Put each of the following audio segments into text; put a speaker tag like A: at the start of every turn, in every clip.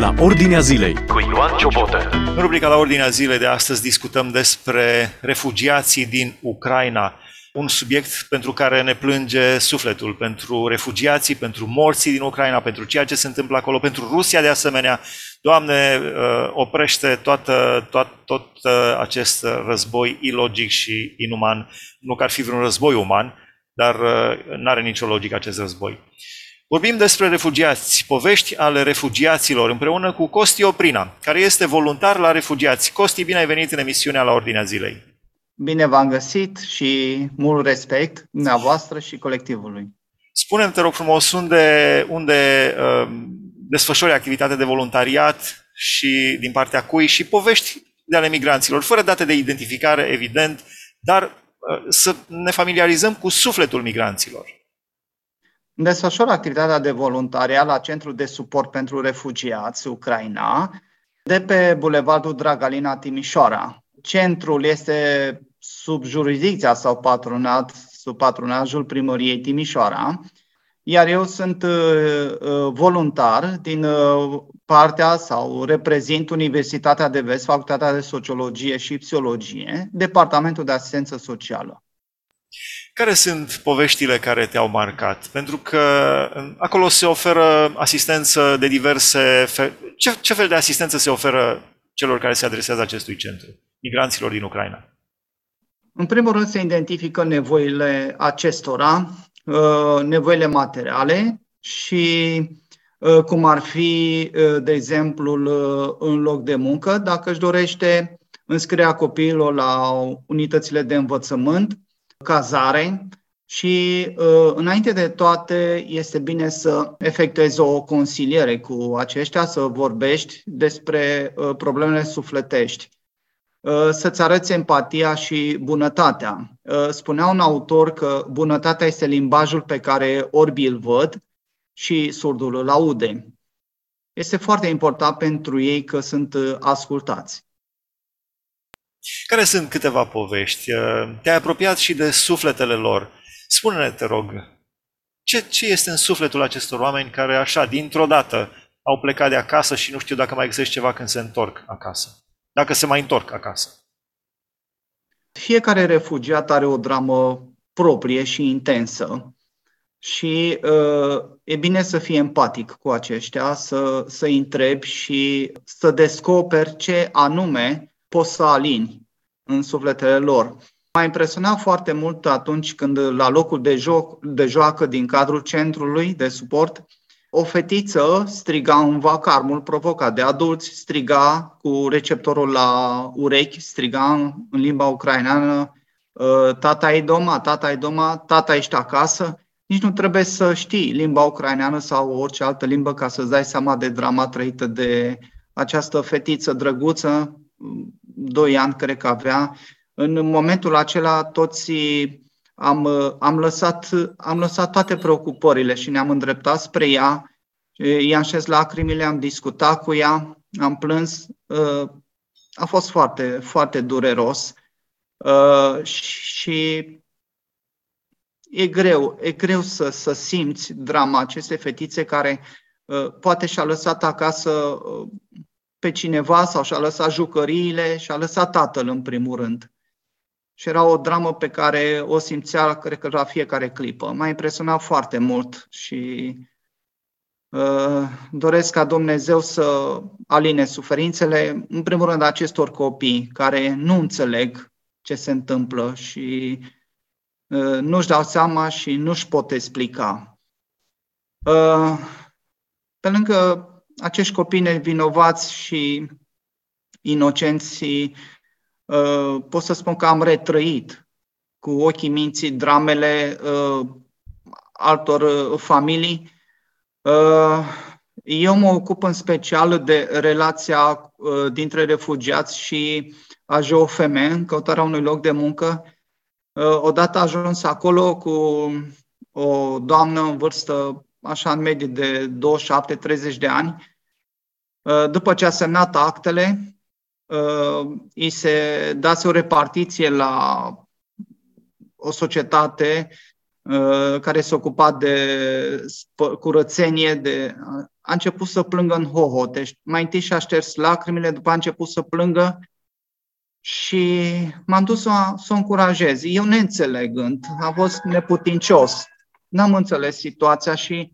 A: La Ordinea Zilei cu Ioan Ciobotă.
B: În rubrica La Ordinea Zilei de astăzi discutăm despre refugiații din Ucraina. Un subiect pentru care ne plânge sufletul, pentru refugiații, pentru morții din Ucraina, pentru ceea ce se întâmplă acolo, pentru Rusia de asemenea. Doamne, uh, oprește toată, tot, tot uh, acest război ilogic și inuman. Nu că ar fi vreun război uman, dar uh, nu are nicio logică acest război. Vorbim despre refugiați, povești ale refugiaților, împreună cu Costi Oprina, care este voluntar la refugiați. Costi, bine ai venit în emisiunea la Ordinea Zilei.
C: Bine v-am găsit și mult respect dumneavoastră și colectivului.
B: Spune-mi, te rog frumos, unde, unde uh, desfășori activitate de voluntariat și din partea cui și povești de ale migranților, fără date de identificare, evident, dar uh, să ne familiarizăm cu sufletul migranților.
C: Desfășor activitatea de voluntariat la Centrul de Suport pentru Refugiați Ucraina, de pe Bulevardul Dragalina Timișoara. Centrul este sub jurisdicția sau patronat, sub patronajul primăriei Timișoara, iar eu sunt uh, uh, voluntar din uh, partea sau reprezint Universitatea de Vest, Facultatea de Sociologie și Psihologie, Departamentul de Asistență Socială.
B: Care sunt poveștile care te-au marcat? Pentru că acolo se oferă asistență de diverse fel. Ce, ce fel de asistență se oferă celor care se adresează acestui centru, migranților din Ucraina?
C: În primul rând se identifică nevoile acestora, uh, nevoile materiale și uh, cum ar fi, uh, de exemplu, în loc de muncă, dacă își dorește înscrierea copiilor la unitățile de învățământ, cazare și uh, înainte de toate este bine să efectuezi o consiliere cu aceștia, să vorbești despre uh, problemele sufletești, uh, să-ți arăți empatia și bunătatea. Spunea un autor că bunătatea este limbajul pe care orbii îl văd și surdul îl aude. Este foarte important pentru ei că sunt ascultați.
B: Care sunt câteva povești? Uh, te-ai apropiat și de sufletele lor. Spune-ne, te rog, ce, ce este în sufletul acestor oameni care așa, dintr-o dată, au plecat de acasă și nu știu dacă mai găsești ceva când se întorc acasă? Dacă se mai întorc acasă?
C: Fiecare refugiat are o dramă proprie și intensă și uh, e bine să fii empatic cu aceștia, să, să întrebi și să descoperi ce anume poți să alini în sufletele lor. M-a impresionat foarte mult atunci când la locul de, joc, de joacă din cadrul centrului de suport, o fetiță striga în vacarmul provocat de adulți, striga cu receptorul la urechi, striga în limba ucraineană, ă, tata e doma, tata e doma, tata ești acasă. Nici nu trebuie să știi limba ucraineană sau orice altă limbă ca să-ți dai seama de drama trăită de această fetiță drăguță, doi ani, cred că avea. În momentul acela toți am, am, lăsat, am lăsat toate preocupările și ne-am îndreptat spre ea. I-am șez lacrimile, am discutat cu ea, am plâns. A fost foarte, foarte dureros și e greu, e greu să, să simți drama acestei fetițe care poate și-a lăsat acasă pe cineva sau și-a lăsat jucăriile și a lăsat tatăl în primul rând. Și era o dramă pe care o simțea, cred că la fiecare clipă. M-a impresionat foarte mult și uh, doresc ca Dumnezeu să aline suferințele, în primul rând, acestor copii care nu înțeleg ce se întâmplă și uh, nu-și dau seama și nu-și pot explica. Uh, pe lângă acești copii nevinovați și inocenți, uh, pot să spun că am retrăit cu ochii minții dramele uh, altor uh, familii. Eu mă ocup în special de relația dintre refugiați și AJOFM în căutarea unui loc de muncă. Odată ajuns acolo cu o doamnă în vârstă așa în medie de 27-30 de ani, Uh, după ce a semnat actele, uh, îi se dase o repartiție la o societate care se ocupa de curățenie, de, a început să plângă în hoho. Deci mai întâi și-a șters lacrimile, după a început să plângă și m-am dus să, să o încurajez. Eu neînțelegând, a fost neputincios. N-am înțeles situația și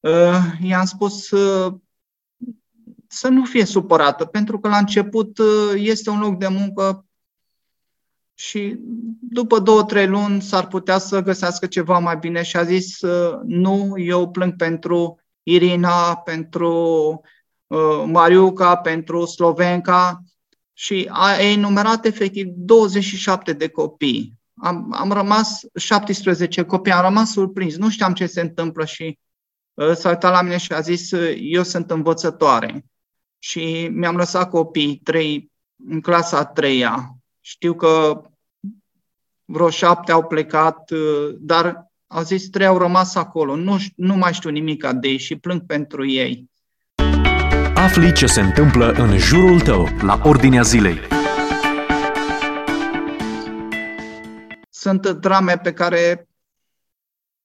C: uh, i-am spus uh, să nu fie supărată, pentru că la început uh, este un loc de muncă și după două, trei luni s-ar putea să găsească ceva mai bine și a zis uh, nu, eu plâng pentru Irina, pentru uh, Mariuca, pentru Slovenca și a enumerat efectiv 27 de copii. Am, am rămas 17 copii, am rămas surprins, nu știam ce se întâmplă și uh, s-a uitat la mine și a zis, uh, eu sunt învățătoare. Și mi-am lăsat copii, trei, în clasa a treia. Știu că vreo șapte au plecat, uh, dar au zis trei au rămas acolo. Nu, nu mai știu nimic de ei și plâng pentru ei.
B: Afli ce se întâmplă în jurul tău, la ordinea zilei.
C: Sunt drame pe care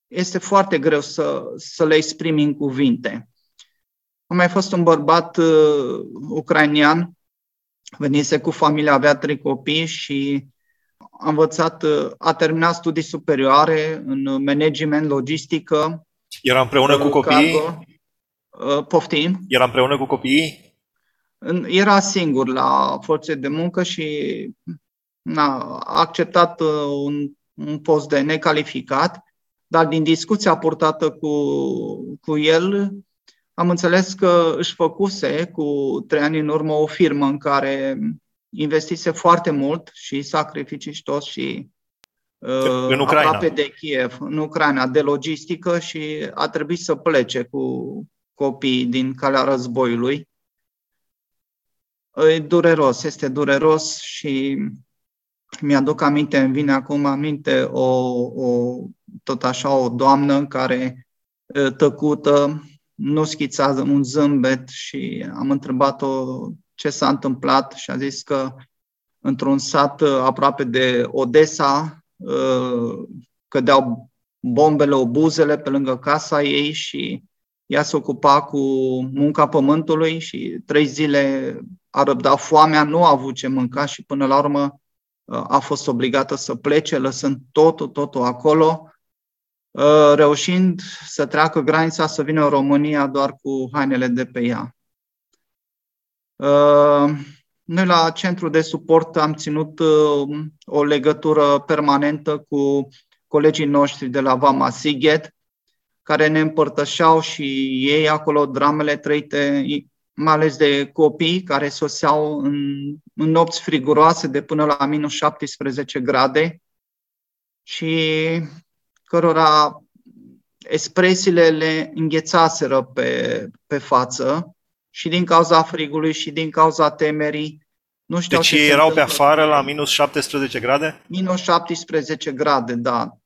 C: este foarte greu să, să le exprimi în cuvinte. A mai fost un bărbat uh, ucrainian, venise cu familia, avea trei copii și a învățat, uh, a terminat studii superioare în management, logistică.
D: Era împreună cu copiii? Cargo.
C: Uh, poftim.
D: Era împreună cu copiii?
C: Era singur la forțe de muncă și a acceptat uh, un, un post de necalificat, dar din discuția purtată cu, cu el, am înțeles că își făcuse cu trei ani în urmă o firmă în care investise foarte mult și sacrificii și tot și
D: uh, în Ucraina.
C: aproape de Kiev, în Ucraina, de logistică și a trebuit să plece cu copiii din calea războiului. E dureros, este dureros și mi-aduc aminte, îmi vine acum aminte o, o, tot așa o doamnă care tăcută, nu schițează un zâmbet și am întrebat-o ce s-a întâmplat și a zis că într-un sat aproape de Odessa cădeau bombele, obuzele pe lângă casa ei și ea se ocupa cu munca pământului și trei zile a răbdat foamea, nu a avut ce mânca și până la urmă a fost obligată să plece, lăsând totul, totul acolo, reușind să treacă granița, să vină în România doar cu hainele de pe ea. Noi la centru de suport am ținut o legătură permanentă cu colegii noștri de la Vama Sighet, care ne împărtășeau și ei acolo dramele trăite, mai ales de copii care soseau în, în nopți friguroase de până la minus 17 grade și cărora expresiile le înghețaseră pe, pe față și din cauza frigului și din cauza temerii.
D: Nu știau deci erau pe afară la minus 17 grade?
C: Minus 17 grade, da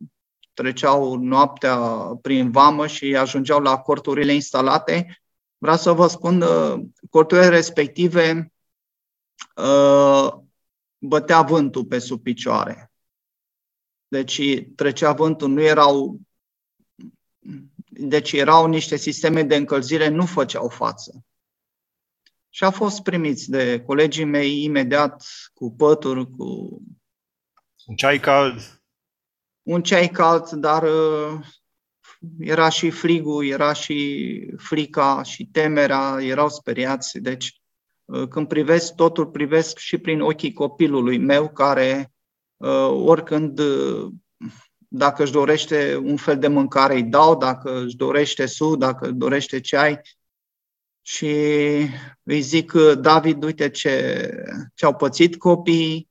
C: treceau noaptea prin vamă și ajungeau la corturile instalate. Vreau să vă spun, uh, corturile respective uh, bătea vântul pe sub picioare. Deci trecea vântul, nu erau deci erau niște sisteme de încălzire, nu făceau față. Și au fost primiți de colegii mei imediat cu pături, cu...
D: Un ceai cald
C: un ceai cald, dar uh, era și frigul, era și frica și temerea, erau speriați. Deci, uh, când privesc totul, privesc și prin ochii copilului meu, care uh, oricând, dacă își dorește un fel de mâncare, îi dau, dacă își dorește su, dacă își dorește ceai, și îi zic, David, uite ce, ce au pățit copiii,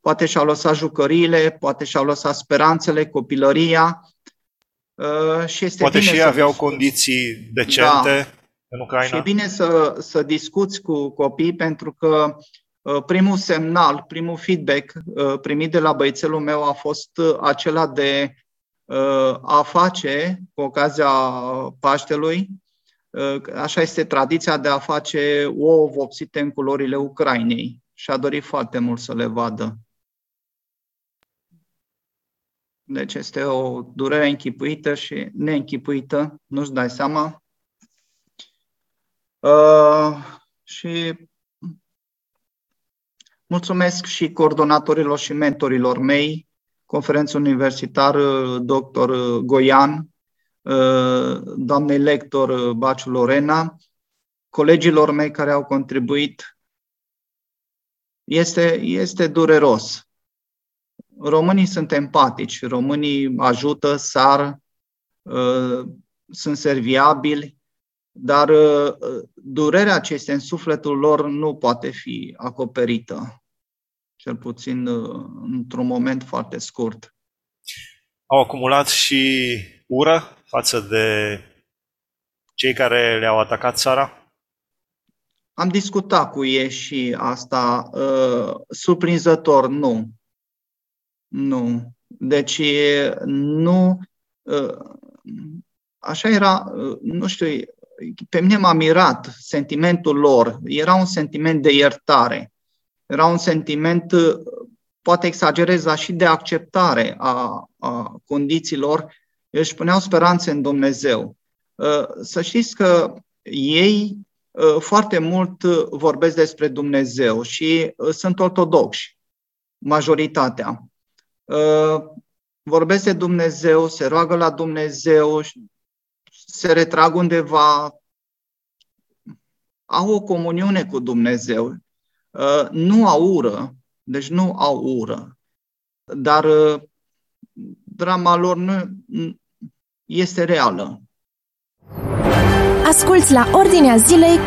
C: poate și-au lăsat jucăriile, poate și-au lăsat speranțele, copilăria.
D: Uh, și este poate bine și ei aveau condiții decente da. în Ucraina.
C: Și e bine să, să discuți cu copii pentru că uh, primul semnal, primul feedback uh, primit de la băiețelul meu a fost acela de a face, cu ocazia Paștelui, așa este tradiția de a face ouă vopsite în culorile Ucrainei și a dorit foarte mult să le vadă. Deci este o durere închipuită și neînchipuită, nu-ți dai seama. Uh, și mulțumesc și coordonatorilor și mentorilor mei, conferință universitar dr. Goian, uh, doamnei lector Baciu Lorena, colegilor mei care au contribuit. Este, este dureros. Românii sunt empatici, românii ajută, sar, uh, sunt serviabili, dar uh, durerea ce este în sufletul lor nu poate fi acoperită, cel puțin uh, într-un moment foarte scurt.
D: Au acumulat și ură față de cei care le-au atacat țara?
C: Am discutat cu ei și asta. Uh, surprinzător, nu. Nu. Deci, nu. Uh, așa era, uh, nu știu, pe mine m-a mirat sentimentul lor. Era un sentiment de iertare. Era un sentiment, poate exagerez, dar și de acceptare a, a condițiilor. Își puneau speranțe în Dumnezeu. Să știți că ei Uh, foarte mult uh, vorbesc despre Dumnezeu și uh, sunt ortodoxi, majoritatea. Vorbesc de Dumnezeu, se roagă la Dumnezeu, se retrag undeva, au o comuniune cu Dumnezeu. Nu au ură, deci nu au ură, dar drama lor nu este reală.
B: Asculți la Ordinea Zilei.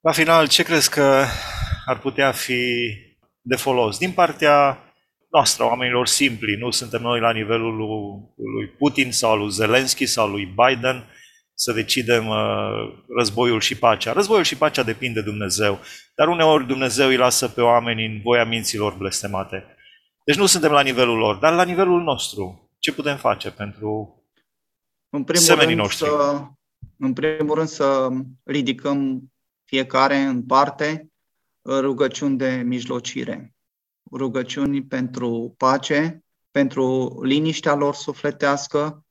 B: La final, ce crezi că ar putea fi de folos din partea noastră, oamenilor simpli? Nu suntem noi la nivelul lui Putin sau lui Zelensky sau lui Biden să decidem uh, războiul și pacea. Războiul și pacea depinde de Dumnezeu, dar uneori Dumnezeu îi lasă pe oameni în voia minților blestemate. Deci nu suntem la nivelul lor, dar la nivelul nostru. Ce putem face pentru în primul rând noștri?
C: Să, în primul rând să ridicăm fiecare în parte rugăciuni de mijlocire, rugăciuni pentru pace, pentru liniștea lor sufletească,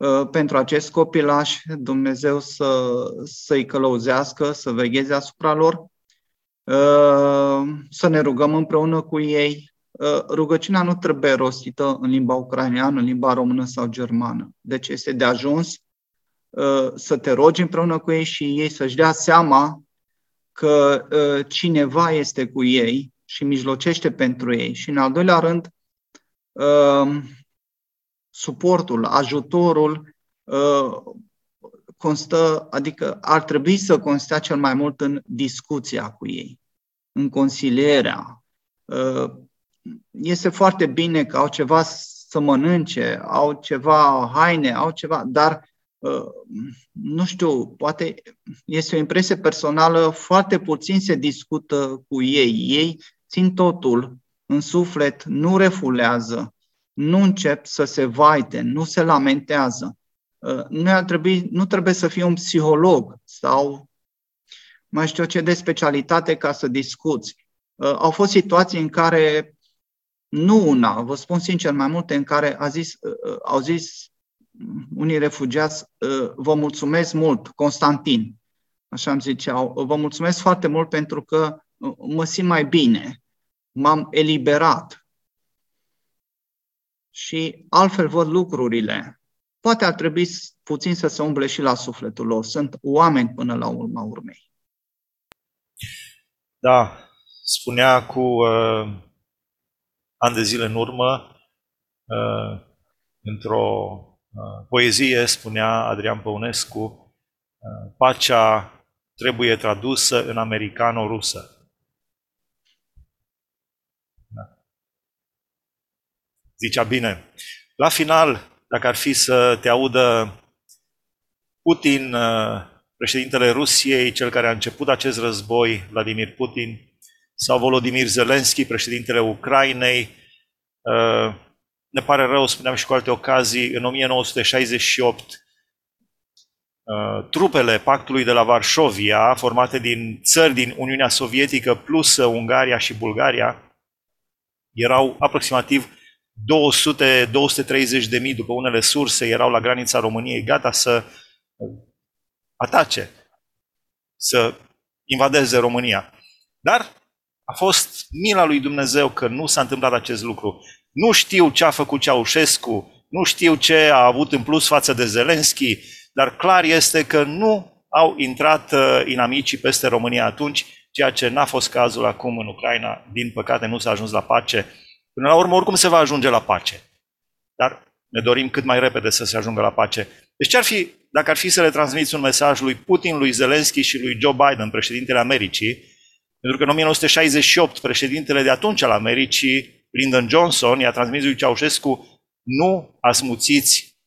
C: ă, pentru acest copilaș, Dumnezeu să, să-i călăuzească, să vegheze asupra lor, ă, să ne rugăm împreună cu ei. Ă, rugăciunea nu trebuie rostită în limba ucraineană, în limba română sau germană. Deci este de ajuns Uh, să te rogi împreună cu ei și ei să-și dea seama că uh, cineva este cu ei și mijlocește pentru ei. Și în al doilea rând, uh, suportul, ajutorul constă, adică ar trebui să constea cel mai mult în discuția cu ei, în consilierea. Este foarte bine că au ceva să mănânce, au ceva haine, au ceva, dar Uh, nu știu, poate este o impresie personală, foarte puțin se discută cu ei. Ei țin totul în suflet, nu refulează, nu încep să se vaite, nu se lamentează. Uh, nu, ar trebui, nu trebuie să fie un psiholog sau mai știu ce de specialitate ca să discuți. Uh, au fost situații în care, nu una, vă spun sincer, mai multe în care a zis, au zis unii refugiați, ă, vă mulțumesc mult, Constantin, așa îmi ziceau, vă mulțumesc foarte mult pentru că ă, mă simt mai bine, m-am eliberat. Și altfel văd lucrurile. Poate ar trebui puțin să se umble și la sufletul lor. Sunt oameni până la urma urmei.
D: Da, spunea cu uh, ani de zile în urmă, uh, într-o Uh, poezie, spunea Adrian Păunescu, uh, pacea trebuie tradusă în americano-rusă. Da. Zicea bine. La final, dacă ar fi să te audă Putin, uh, președintele Rusiei, cel care a început acest război, Vladimir Putin, sau Volodymyr Zelensky, președintele Ucrainei, ne pare rău, spuneam și cu alte ocazii, în 1968 uh, trupele pactului de la Varșovia, formate din țări din Uniunea Sovietică plus Ungaria și Bulgaria, erau aproximativ
B: 200-230 de mii, după unele surse, erau la granița României, gata să atace, să invadeze România. Dar a fost mila lui Dumnezeu că nu s-a întâmplat acest lucru. Nu știu ce a făcut Ceaușescu, nu știu ce a avut în plus față de Zelenski, dar clar este că nu au intrat uh, inamicii peste România atunci, ceea ce n-a fost cazul acum în Ucraina. Din păcate nu s-a ajuns la pace. Până la urmă, oricum se va ajunge la pace. Dar ne dorim cât mai repede să se ajungă la pace. Deci ce ar fi, dacă ar fi să le transmiți un mesaj lui Putin, lui Zelensky și lui Joe Biden, președintele Americii, pentru că în 1968 președintele de atunci al Americii, Lyndon Johnson, i-a transmis lui Ceaușescu, nu asmuțiți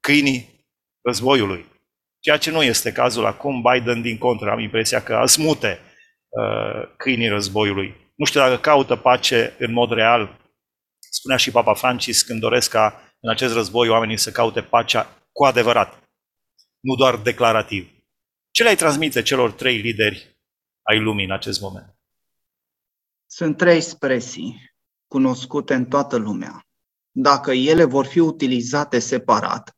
B: câinii războiului. Ceea ce nu este cazul acum, Biden din contră, am impresia că asmute uh, câinii războiului. Nu știu dacă caută pace în mod real. Spunea și Papa Francis când doresc ca în acest război oamenii să caute pacea cu adevărat, nu doar declarativ. Ce le-ai transmite celor trei lideri ai lumii în acest moment?
C: Sunt trei expresii cunoscute în toată lumea. Dacă ele vor fi utilizate separat,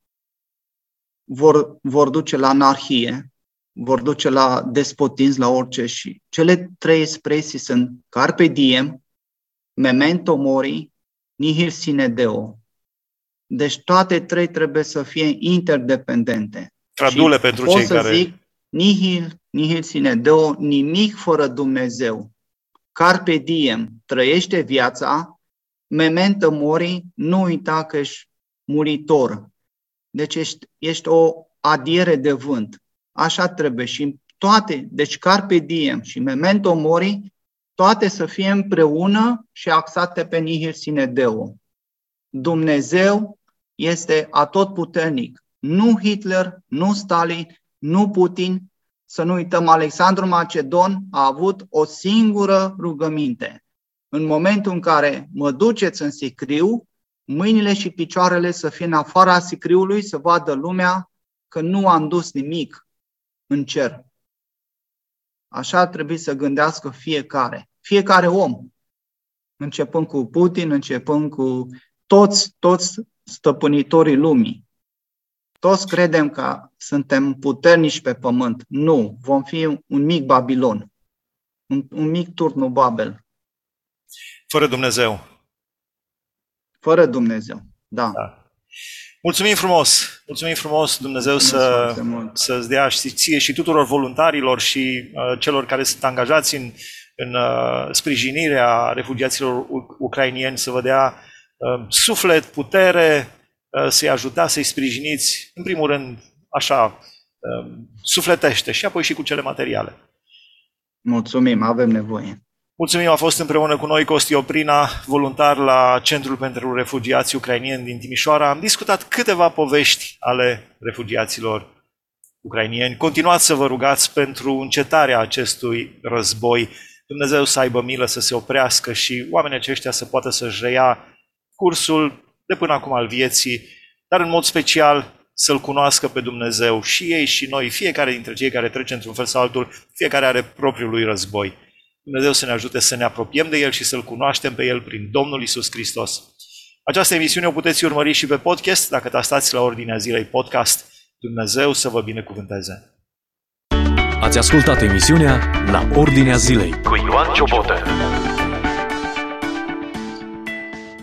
C: vor, vor duce la anarhie, vor duce la despotism, la orice și cele trei expresii sunt carpe diem, memento mori, nihil sine deo. Deci toate trei trebuie să fie interdependente.
B: Tradule și pentru cei
C: să
B: care...
C: zic, nihil, nihil sine deo, nimic fără Dumnezeu. Carpe diem, trăiește viața, memento mori, nu uita că ești muritor. Deci ești, ești o adiere de vânt. Așa trebuie și toate, deci carpe diem și memento mori, toate să fie împreună și axate pe nihil sine deo. Dumnezeu este atotputernic. Nu Hitler, nu Stalin, nu Putin. Să nu uităm, Alexandru Macedon a avut o singură rugăminte. În momentul în care mă duceți în sicriu, mâinile și picioarele să fie în afara sicriului, să vadă lumea că nu am dus nimic în cer. Așa ar trebui să gândească fiecare, fiecare om, începând cu Putin, începând cu toți, toți stăpânitorii lumii. Toți credem că suntem puternici pe pământ. Nu, vom fi un mic Babilon, un, un mic turnul Babel.
B: Fără Dumnezeu.
C: Fără Dumnezeu, da. da.
B: Mulțumim frumos! Mulțumim frumos Dumnezeu să, să-ți dea și ție și tuturor voluntarilor și uh, celor care sunt angajați în, în uh, sprijinirea refugiaților ucrainieni să vă dea uh, suflet, putere, uh, să-i ajuta, să-i sprijiniți, în primul rând, așa, uh, sufletește și apoi și cu cele materiale.
C: Mulțumim, avem nevoie.
B: Mulțumim, a fost împreună cu noi Costi Oprina, voluntar la Centrul pentru Refugiați Ucrainieni din Timișoara. Am discutat câteva povești ale refugiaților ucrainieni. Continuați să vă rugați pentru încetarea acestui război. Dumnezeu să aibă milă să se oprească și oamenii aceștia să poată să-și reia cursul de până acum al vieții, dar în mod special să-L cunoască pe Dumnezeu și ei și noi, fiecare dintre cei care trece într-un fel sau altul, fiecare are propriul lui război. Dumnezeu să ne ajute să ne apropiem de El și să-L cunoaștem pe El prin Domnul Isus Hristos. Această emisiune o puteți urmări și pe podcast, dacă tastați la ordinea zilei podcast. Dumnezeu să vă binecuvânteze!
A: Ați ascultat emisiunea La Ordinea Zilei cu Ioan Ciobotă.